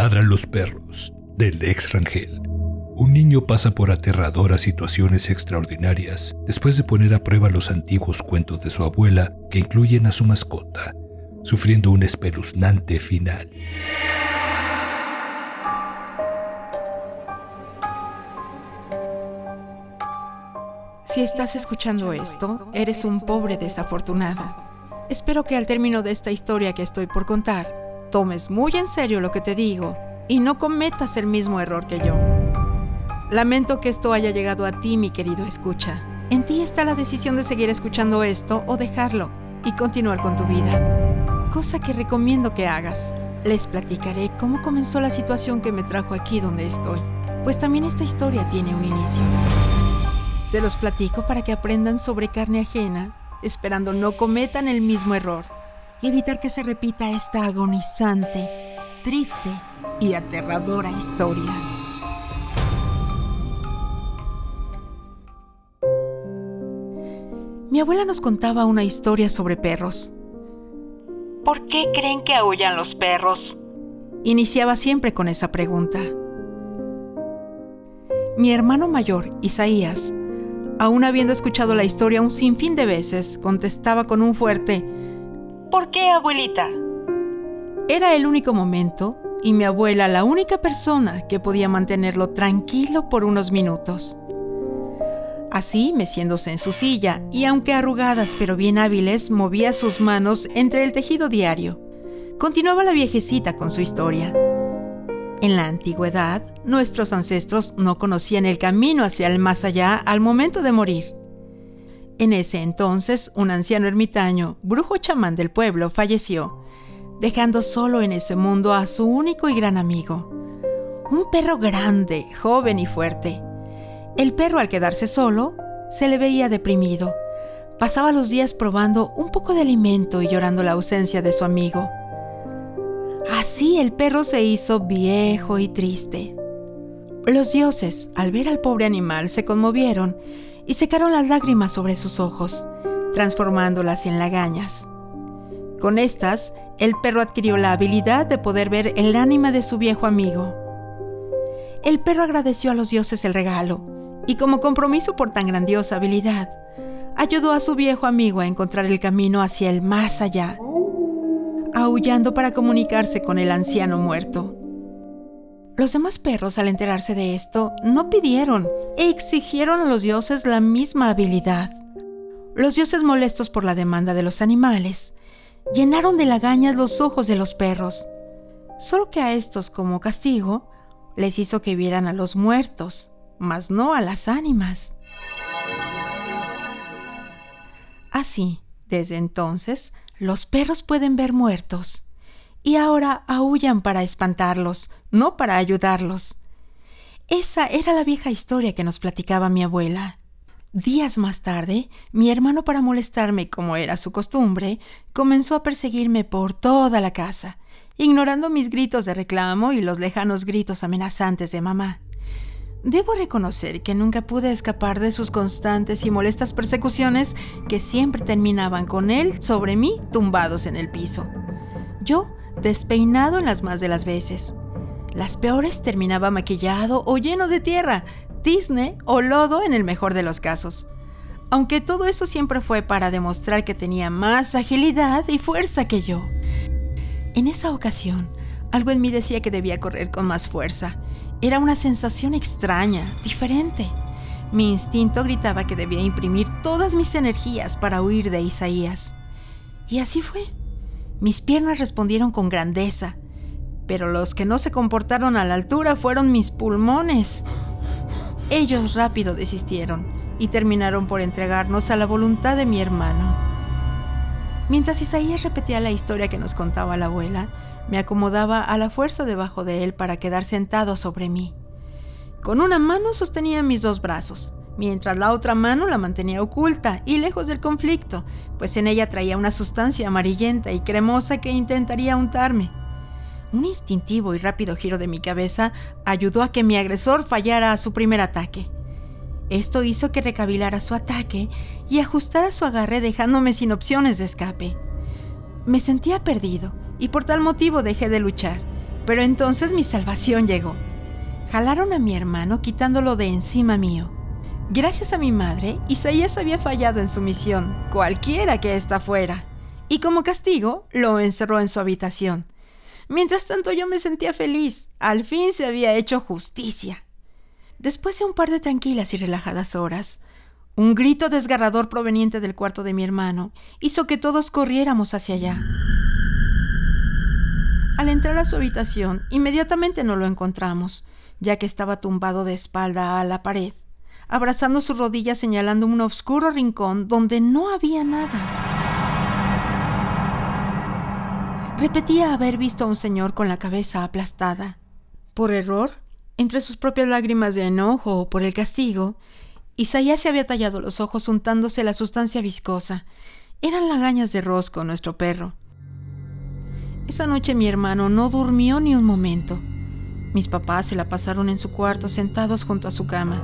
ladran los perros? del ex Rangel. Un niño pasa por aterradoras situaciones extraordinarias después de poner a prueba los antiguos cuentos de su abuela que incluyen a su mascota, sufriendo un espeluznante final. Si estás escuchando esto, eres un pobre desafortunado. Espero que al término de esta historia que estoy por contar, tomes muy en serio lo que te digo y no cometas el mismo error que yo. Lamento que esto haya llegado a ti, mi querido escucha. En ti está la decisión de seguir escuchando esto o dejarlo y continuar con tu vida. Cosa que recomiendo que hagas. Les platicaré cómo comenzó la situación que me trajo aquí donde estoy, pues también esta historia tiene un inicio. Se los platico para que aprendan sobre carne ajena, esperando no cometan el mismo error y evitar que se repita esta agonizante, triste y aterradora historia. Mi abuela nos contaba una historia sobre perros. ¿Por qué creen que aullan los perros? Iniciaba siempre con esa pregunta. Mi hermano mayor, Isaías, aún habiendo escuchado la historia un sinfín de veces, contestaba con un fuerte ¿Por qué, abuelita? Era el único momento y mi abuela la única persona que podía mantenerlo tranquilo por unos minutos. Así, meciéndose en su silla, y aunque arrugadas pero bien hábiles, movía sus manos entre el tejido diario. Continuaba la viejecita con su historia. En la antigüedad, nuestros ancestros no conocían el camino hacia el más allá al momento de morir. En ese entonces, un anciano ermitaño, brujo chamán del pueblo, falleció, dejando solo en ese mundo a su único y gran amigo, un perro grande, joven y fuerte. El perro al quedarse solo se le veía deprimido. Pasaba los días probando un poco de alimento y llorando la ausencia de su amigo. Así el perro se hizo viejo y triste. Los dioses, al ver al pobre animal, se conmovieron y secaron las lágrimas sobre sus ojos, transformándolas en lagañas. Con estas, el perro adquirió la habilidad de poder ver el ánima de su viejo amigo. El perro agradeció a los dioses el regalo y como compromiso por tan grandiosa habilidad, ayudó a su viejo amigo a encontrar el camino hacia el más allá, aullando para comunicarse con el anciano muerto. Los demás perros, al enterarse de esto, no pidieron e exigieron a los dioses la misma habilidad. Los dioses molestos por la demanda de los animales llenaron de lagañas los ojos de los perros, solo que a estos como castigo les hizo que vieran a los muertos, mas no a las ánimas. Así, desde entonces, los perros pueden ver muertos, y ahora aullan para espantarlos, no para ayudarlos. Esa era la vieja historia que nos platicaba mi abuela. Días más tarde, mi hermano, para molestarme como era su costumbre, comenzó a perseguirme por toda la casa, ignorando mis gritos de reclamo y los lejanos gritos amenazantes de mamá. Debo reconocer que nunca pude escapar de sus constantes y molestas persecuciones que siempre terminaban con él sobre mí tumbados en el piso. Yo, despeinado en las más de las veces. Las peores terminaba maquillado o lleno de tierra, tizne o lodo en el mejor de los casos. Aunque todo eso siempre fue para demostrar que tenía más agilidad y fuerza que yo. En esa ocasión, algo en mí decía que debía correr con más fuerza. Era una sensación extraña, diferente. Mi instinto gritaba que debía imprimir todas mis energías para huir de Isaías. Y así fue. Mis piernas respondieron con grandeza, pero los que no se comportaron a la altura fueron mis pulmones. Ellos rápido desistieron y terminaron por entregarnos a la voluntad de mi hermano. Mientras Isaías repetía la historia que nos contaba la abuela, me acomodaba a la fuerza debajo de él para quedar sentado sobre mí. Con una mano sostenía mis dos brazos, mientras la otra mano la mantenía oculta y lejos del conflicto, pues en ella traía una sustancia amarillenta y cremosa que intentaría untarme. Un instintivo y rápido giro de mi cabeza ayudó a que mi agresor fallara a su primer ataque. Esto hizo que recabilara su ataque y ajustara su agarre dejándome sin opciones de escape. Me sentía perdido y por tal motivo dejé de luchar, Pero entonces mi salvación llegó. Jalaron a mi hermano quitándolo de encima mío. Gracias a mi madre, Isaías había fallado en su misión, cualquiera que ésta fuera, y como castigo lo encerró en su habitación. Mientras tanto yo me sentía feliz, al fin se había hecho justicia. Después de un par de tranquilas y relajadas horas, un grito desgarrador proveniente del cuarto de mi hermano hizo que todos corriéramos hacia allá. Al entrar a su habitación, inmediatamente no lo encontramos, ya que estaba tumbado de espalda a la pared, abrazando sus rodillas señalando un oscuro rincón donde no había nada. Repetía haber visto a un señor con la cabeza aplastada. Por error, entre sus propias lágrimas de enojo o por el castigo, Isaías se había tallado los ojos untándose la sustancia viscosa. Eran lagañas de rosco, nuestro perro. Esa noche mi hermano no durmió ni un momento. Mis papás se la pasaron en su cuarto sentados junto a su cama.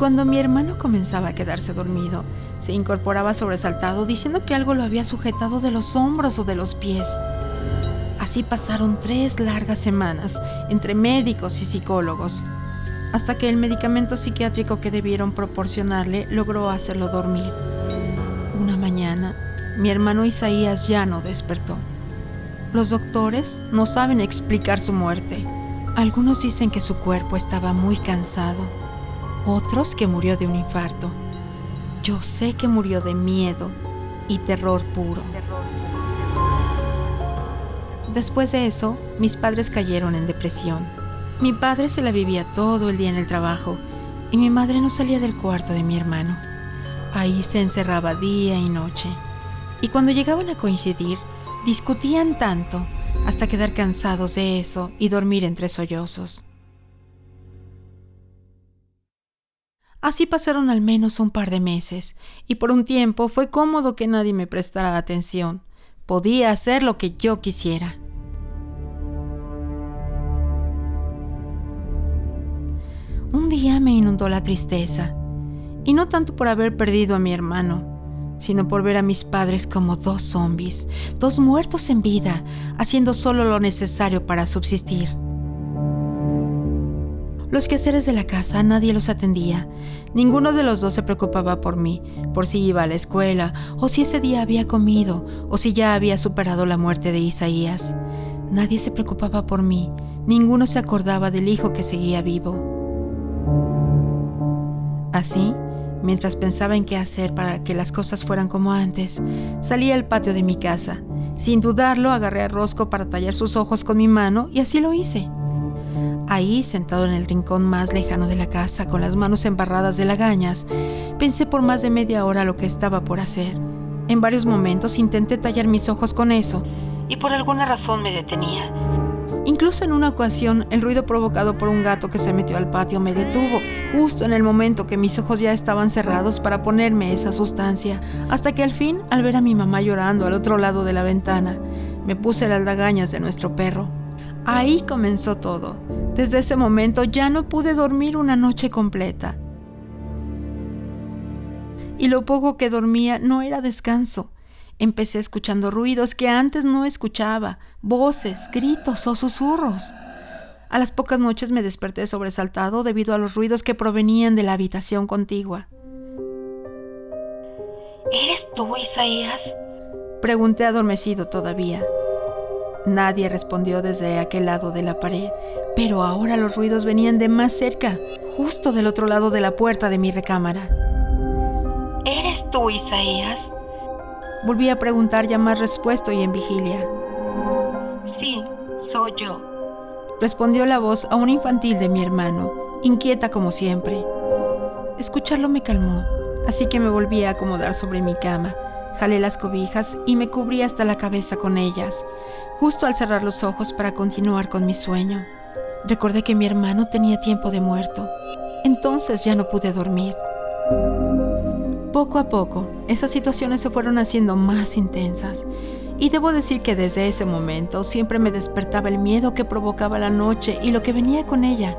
Cuando mi hermano comenzaba a quedarse dormido, se incorporaba sobresaltado diciendo que algo lo había sujetado de los hombros o de los pies. Así pasaron tres largas semanas entre médicos y psicólogos, hasta que el medicamento psiquiátrico que debieron proporcionarle logró hacerlo dormir. Una mañana, mi hermano Isaías ya no despertó. Los doctores no saben explicar su muerte. Algunos dicen que su cuerpo estaba muy cansado, otros que murió de un infarto. Yo sé que murió de miedo y terror puro. Después de eso, mis padres cayeron en depresión. Mi padre se la vivía todo el día en el trabajo y mi madre no salía del cuarto de mi hermano. Ahí se encerraba día y noche. Y cuando llegaban a coincidir, Discutían tanto hasta quedar cansados de eso y dormir entre sollozos. Así pasaron al menos un par de meses, y por un tiempo fue cómodo que nadie me prestara atención. Podía hacer lo que yo quisiera. Un día me inundó la tristeza, y no tanto por haber perdido a mi hermano, sino por ver a mis padres como dos zombies, dos muertos en vida, haciendo solo lo necesario para subsistir. Los quehaceres de la casa nadie los atendía. Ninguno de los dos se preocupaba por mí, por si iba a la escuela, o si ese día había comido, o si ya había superado la muerte de Isaías. Nadie se preocupaba por mí, ninguno se acordaba del hijo que seguía vivo. Así, Mientras pensaba en qué hacer para que las cosas fueran como antes, salí al patio de mi casa. Sin dudarlo, agarré a Rosco para tallar sus ojos con mi mano y así lo hice. Ahí, sentado en el rincón más lejano de la casa, con las manos embarradas de lagañas, pensé por más de media hora lo que estaba por hacer. En varios momentos intenté tallar mis ojos con eso, y por alguna razón me detenía. Incluso en una ocasión, el ruido provocado por un gato que se metió al patio me detuvo, justo en el momento que mis ojos ya estaban cerrados para ponerme esa sustancia, hasta que al fin, al ver a mi mamá llorando al otro lado de la ventana, me puse las lagañas de nuestro perro. Ahí comenzó todo. Desde ese momento ya no pude dormir una noche completa. Y lo poco que dormía no era descanso, Empecé escuchando ruidos que antes no escuchaba, voces, gritos o susurros. A las pocas noches me desperté sobresaltado debido a los ruidos que provenían de la habitación contigua. ¿Eres tú, Isaías? Pregunté adormecido todavía. Nadie respondió desde aquel lado de la pared, pero ahora los ruidos venían de más cerca, justo del otro lado de la puerta de mi recámara. ¿Eres tú, Isaías? Volví a preguntar ya más respuesto y en vigilia. Sí, soy yo. Respondió la voz a un infantil de mi hermano, inquieta como siempre. Escucharlo me calmó, así que me volví a acomodar sobre mi cama. Jalé las cobijas y me cubrí hasta la cabeza con ellas, justo al cerrar los ojos para continuar con mi sueño. Recordé que mi hermano tenía tiempo de muerto. Entonces ya no pude dormir. Poco a poco, esas situaciones se fueron haciendo más intensas y debo decir que desde ese momento siempre me despertaba el miedo que provocaba la noche y lo que venía con ella,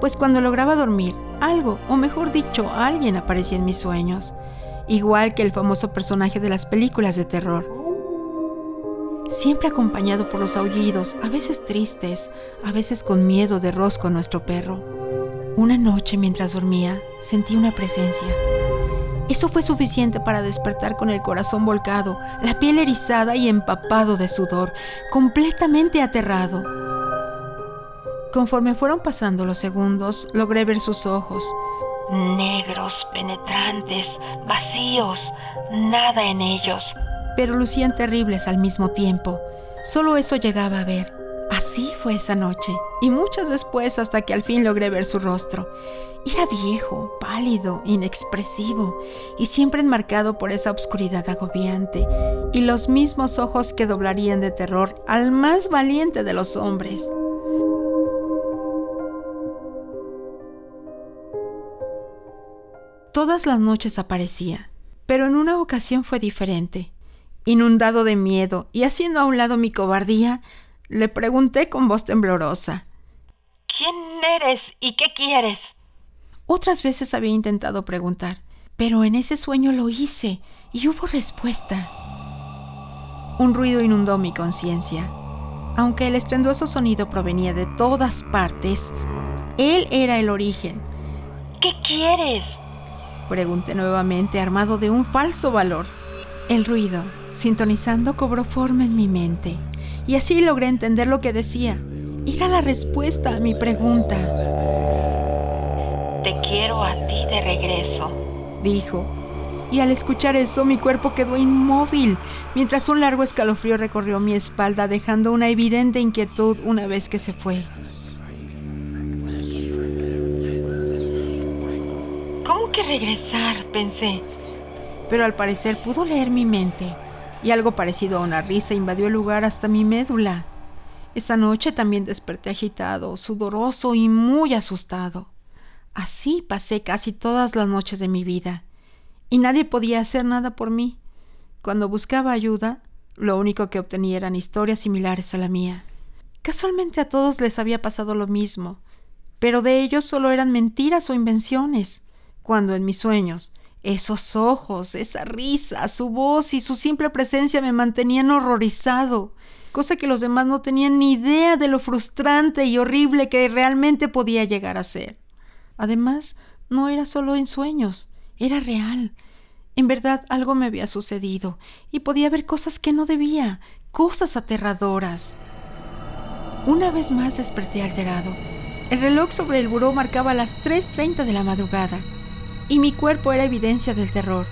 pues cuando lograba dormir, algo, o mejor dicho, alguien aparecía en mis sueños, igual que el famoso personaje de las películas de terror. Siempre acompañado por los aullidos, a veces tristes, a veces con miedo de Rosco, nuestro perro. Una noche mientras dormía, sentí una presencia. Eso fue suficiente para despertar con el corazón volcado, la piel erizada y empapado de sudor, completamente aterrado. Conforme fueron pasando los segundos, logré ver sus ojos. Negros, penetrantes, vacíos, nada en ellos. Pero lucían terribles al mismo tiempo. Solo eso llegaba a ver. Así fue esa noche, y muchas después hasta que al fin logré ver su rostro. Era viejo, pálido, inexpresivo, y siempre enmarcado por esa obscuridad agobiante, y los mismos ojos que doblarían de terror al más valiente de los hombres. Todas las noches aparecía, pero en una ocasión fue diferente. Inundado de miedo y haciendo a un lado mi cobardía, le pregunté con voz temblorosa. ¿Quién eres y qué quieres? Otras veces había intentado preguntar, pero en ese sueño lo hice y hubo respuesta. Un ruido inundó mi conciencia. Aunque el estruendoso sonido provenía de todas partes, él era el origen. ¿Qué quieres? Pregunté nuevamente, armado de un falso valor. El ruido, sintonizando, cobró forma en mi mente y así logré entender lo que decía. Era la respuesta a mi pregunta. Te quiero a ti de regreso, dijo. Y al escuchar eso mi cuerpo quedó inmóvil, mientras un largo escalofrío recorrió mi espalda dejando una evidente inquietud una vez que se fue. ¿Cómo que regresar? pensé. Pero al parecer pudo leer mi mente y algo parecido a una risa invadió el lugar hasta mi médula. Esa noche también desperté agitado, sudoroso y muy asustado. Así pasé casi todas las noches de mi vida, y nadie podía hacer nada por mí. Cuando buscaba ayuda, lo único que obtenía eran historias similares a la mía. Casualmente a todos les había pasado lo mismo, pero de ellos solo eran mentiras o invenciones, cuando en mis sueños esos ojos, esa risa, su voz y su simple presencia me mantenían horrorizado, cosa que los demás no tenían ni idea de lo frustrante y horrible que realmente podía llegar a ser. Además, no era solo en sueños, era real. En verdad algo me había sucedido y podía ver cosas que no debía, cosas aterradoras. Una vez más desperté alterado. El reloj sobre el buró marcaba las 3.30 de la madrugada y mi cuerpo era evidencia del terror.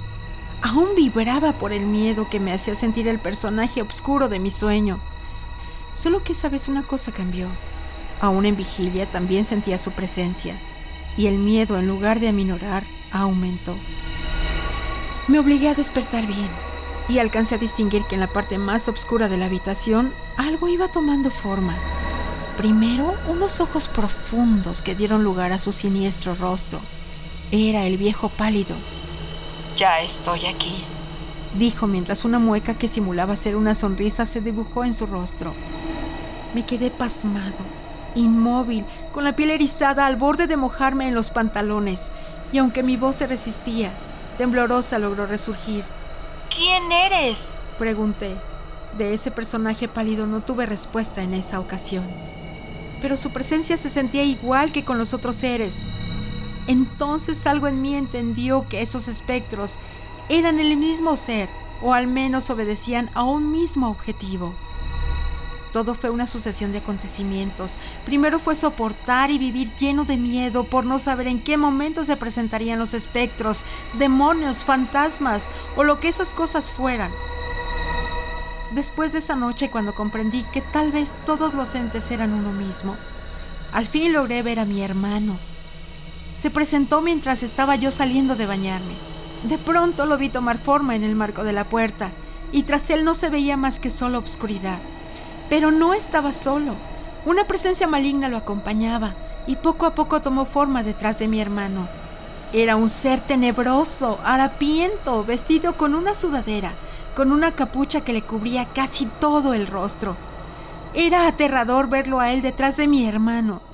Aún vibraba por el miedo que me hacía sentir el personaje oscuro de mi sueño. Solo que esa vez una cosa cambió. Aún en vigilia también sentía su presencia, y el miedo en lugar de aminorar aumentó. Me obligué a despertar bien, y alcancé a distinguir que en la parte más oscura de la habitación algo iba tomando forma. Primero, unos ojos profundos que dieron lugar a su siniestro rostro era el viejo pálido. Ya estoy aquí, dijo mientras una mueca que simulaba ser una sonrisa se dibujó en su rostro. Me quedé pasmado, inmóvil, con la piel erizada al borde de mojarme en los pantalones, y aunque mi voz se resistía, temblorosa logró resurgir. ¿Quién eres? Pregunté. De ese personaje pálido no tuve respuesta en esa ocasión. Pero su presencia se sentía igual que con los otros seres. Entonces algo en mí entendió que esos espectros eran el mismo ser, o al menos obedecían a un mismo objetivo. Todo fue una sucesión de acontecimientos. Primero fue soportar y vivir lleno de miedo por no saber en qué momento se presentarían los espectros, demonios, fantasmas o lo que esas cosas fueran. Después de esa noche, cuando comprendí que tal vez todos los entes eran uno mismo, al fin logré ver a mi hermano, se presentó mientras estaba yo saliendo de bañarme. De pronto lo vi tomar forma en el marco de la puerta, y tras él no se veía más que solo obscuridad. Pero no estaba solo. Una presencia maligna lo acompañaba, y poco a poco tomó forma detrás de mi hermano. Era un ser tenebroso, harapiento, vestido con una sudadera, con una capucha que le cubría casi todo el rostro. Era aterrador verlo a él detrás de mi hermano.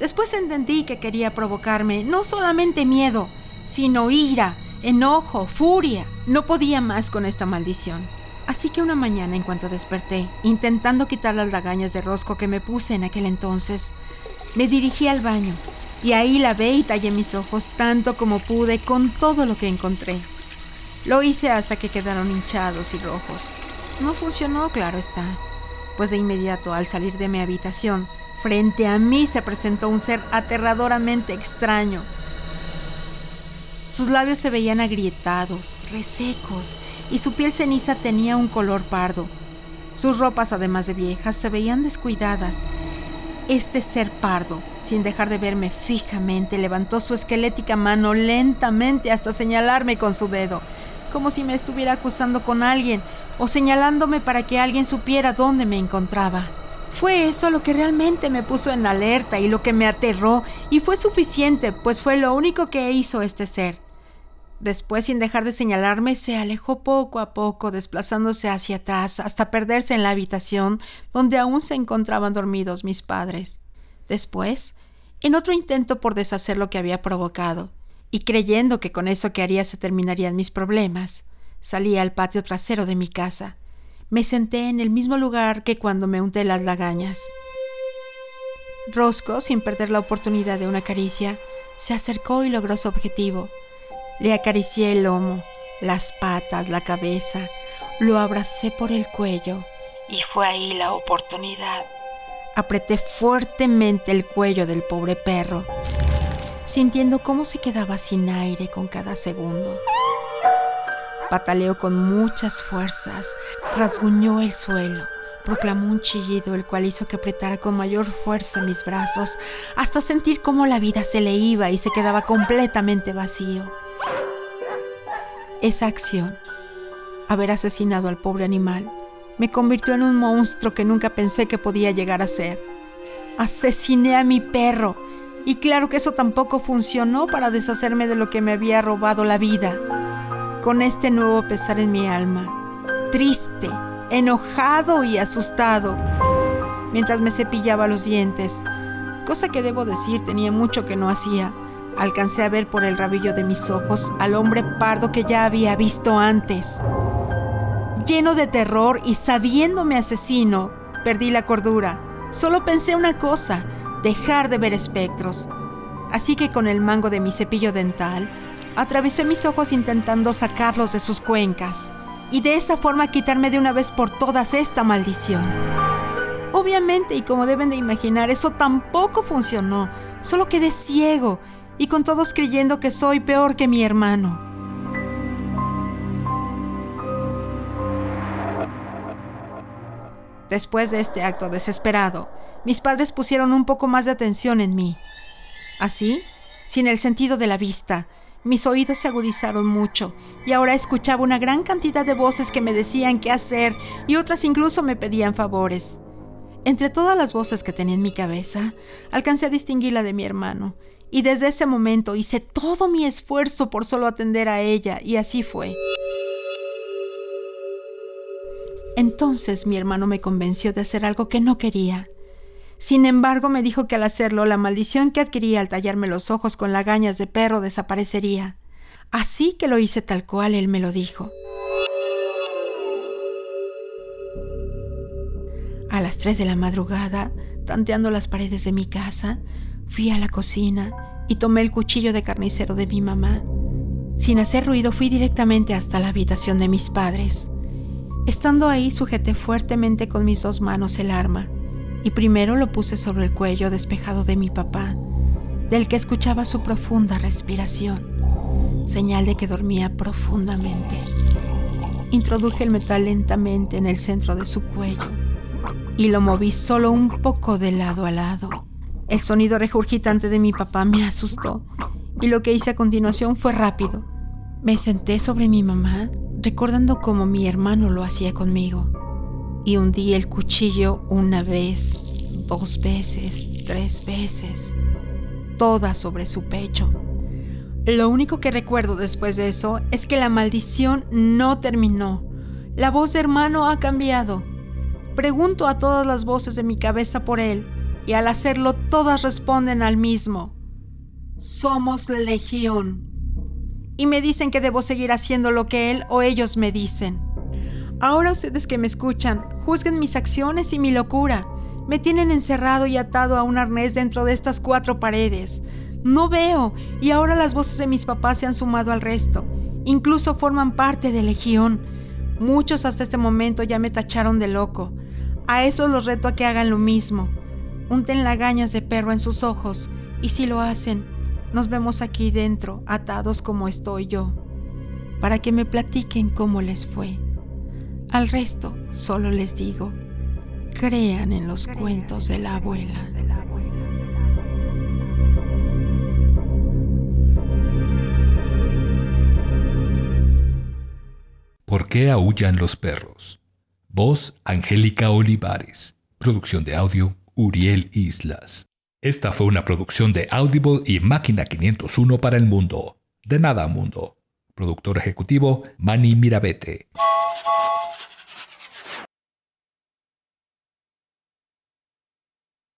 Después entendí que quería provocarme no solamente miedo, sino ira, enojo, furia. No podía más con esta maldición. Así que una mañana, en cuanto desperté, intentando quitar las lagañas de rosco que me puse en aquel entonces, me dirigí al baño y ahí lavé y tallé mis ojos tanto como pude con todo lo que encontré. Lo hice hasta que quedaron hinchados y rojos. No funcionó, claro está, pues de inmediato al salir de mi habitación, frente a mí se presentó un ser aterradoramente extraño. Sus labios se veían agrietados, resecos, y su piel ceniza tenía un color pardo. Sus ropas, además de viejas, se veían descuidadas. Este ser pardo, sin dejar de verme fijamente, levantó su esquelética mano lentamente hasta señalarme con su dedo, como si me estuviera acusando con alguien o señalándome para que alguien supiera dónde me encontraba. Fue eso lo que realmente me puso en alerta y lo que me aterró, y fue suficiente, pues fue lo único que hizo este ser. Después, sin dejar de señalarme, se alejó poco a poco, desplazándose hacia atrás hasta perderse en la habitación donde aún se encontraban dormidos mis padres. Después, en otro intento por deshacer lo que había provocado, y creyendo que con eso que haría se terminarían mis problemas, salí al patio trasero de mi casa. Me senté en el mismo lugar que cuando me unté las lagañas. Rosco, sin perder la oportunidad de una caricia, se acercó y logró su objetivo. Le acaricié el lomo, las patas, la cabeza, lo abracé por el cuello. Y fue ahí la oportunidad. Apreté fuertemente el cuello del pobre perro sintiendo cómo se quedaba sin aire con cada segundo. Pataleó con muchas fuerzas, rasguñó el suelo, proclamó un chillido el cual hizo que apretara con mayor fuerza mis brazos hasta sentir cómo la vida se le iba y se quedaba completamente vacío. Esa acción, haber asesinado al pobre animal, me convirtió en un monstruo que nunca pensé que podía llegar a ser. Asesiné a mi perro y claro que eso tampoco funcionó para deshacerme de lo que me había robado la vida. Con este nuevo pesar en mi alma, triste, enojado y asustado, mientras me cepillaba los dientes, cosa que debo decir tenía mucho que no hacía, alcancé a ver por el rabillo de mis ojos al hombre pardo que ya había visto antes. Lleno de terror y sabiéndome asesino, perdí la cordura. Solo pensé una cosa, dejar de ver espectros. Así que con el mango de mi cepillo dental, atravesé mis ojos intentando sacarlos de sus cuencas y de esa forma quitarme de una vez por todas esta maldición. Obviamente, y como deben de imaginar, eso tampoco funcionó. Solo quedé ciego y con todos creyendo que soy peor que mi hermano. Después de este acto desesperado, mis padres pusieron un poco más de atención en mí. Así, sin el sentido de la vista, mis oídos se agudizaron mucho y ahora escuchaba una gran cantidad de voces que me decían qué hacer y otras incluso me pedían favores. Entre todas las voces que tenía en mi cabeza, alcancé a distinguir la de mi hermano, y desde ese momento hice todo mi esfuerzo por solo atender a ella, y así fue. Entonces mi hermano me convenció de hacer algo que no quería. Sin embargo, me dijo que al hacerlo, la maldición que adquiría al tallarme los ojos con lagañas de perro desaparecería. Así que lo hice tal cual él me lo dijo. A las tres de la madrugada, tanteando las paredes de mi casa, fui a la cocina y tomé el cuchillo de carnicero de mi mamá. Sin hacer ruido fui directamente hasta la habitación de mis padres. Estando ahí sujeté fuertemente con mis dos manos el arma y primero lo puse sobre el cuello despejado de mi papá, del que escuchaba su profunda respiración, señal de que dormía profundamente. Introduje el metal lentamente en el centro de su cuello y lo moví solo un poco de lado a lado. El sonido regurgitante de mi papá me asustó y lo que hice a continuación fue rápido. Me senté sobre mi mamá recordando cómo mi hermano lo hacía conmigo. Y hundí el cuchillo una vez, dos veces, tres veces, toda sobre su pecho. Lo único que recuerdo después de eso es que la maldición no terminó. La voz de hermano ha cambiado. Pregunto a todas las voces de mi cabeza por él, y al hacerlo todas responden al mismo. Somos legión y me dicen que debo seguir haciendo lo que él o ellos me dicen. Ahora ustedes que me escuchan, juzguen mis acciones y mi locura. Me tienen encerrado y atado a un arnés dentro de estas cuatro paredes. No veo, y ahora las voces de mis papás se han sumado al resto. Incluso forman parte de Legión. Muchos hasta este momento ya me tacharon de loco. A esos los reto a que hagan lo mismo. Unten lagañas de perro en sus ojos, y si lo hacen, nos vemos aquí dentro, atados como estoy yo, para que me platiquen cómo les fue. Al resto solo les digo, crean en los cuentos de la abuela. ¿Por qué aullan los perros? Voz Angélica Olivares. Producción de audio Uriel Islas. Esta fue una producción de Audible y Máquina 501 para el mundo. De nada mundo. Productor ejecutivo Manny Mirabete.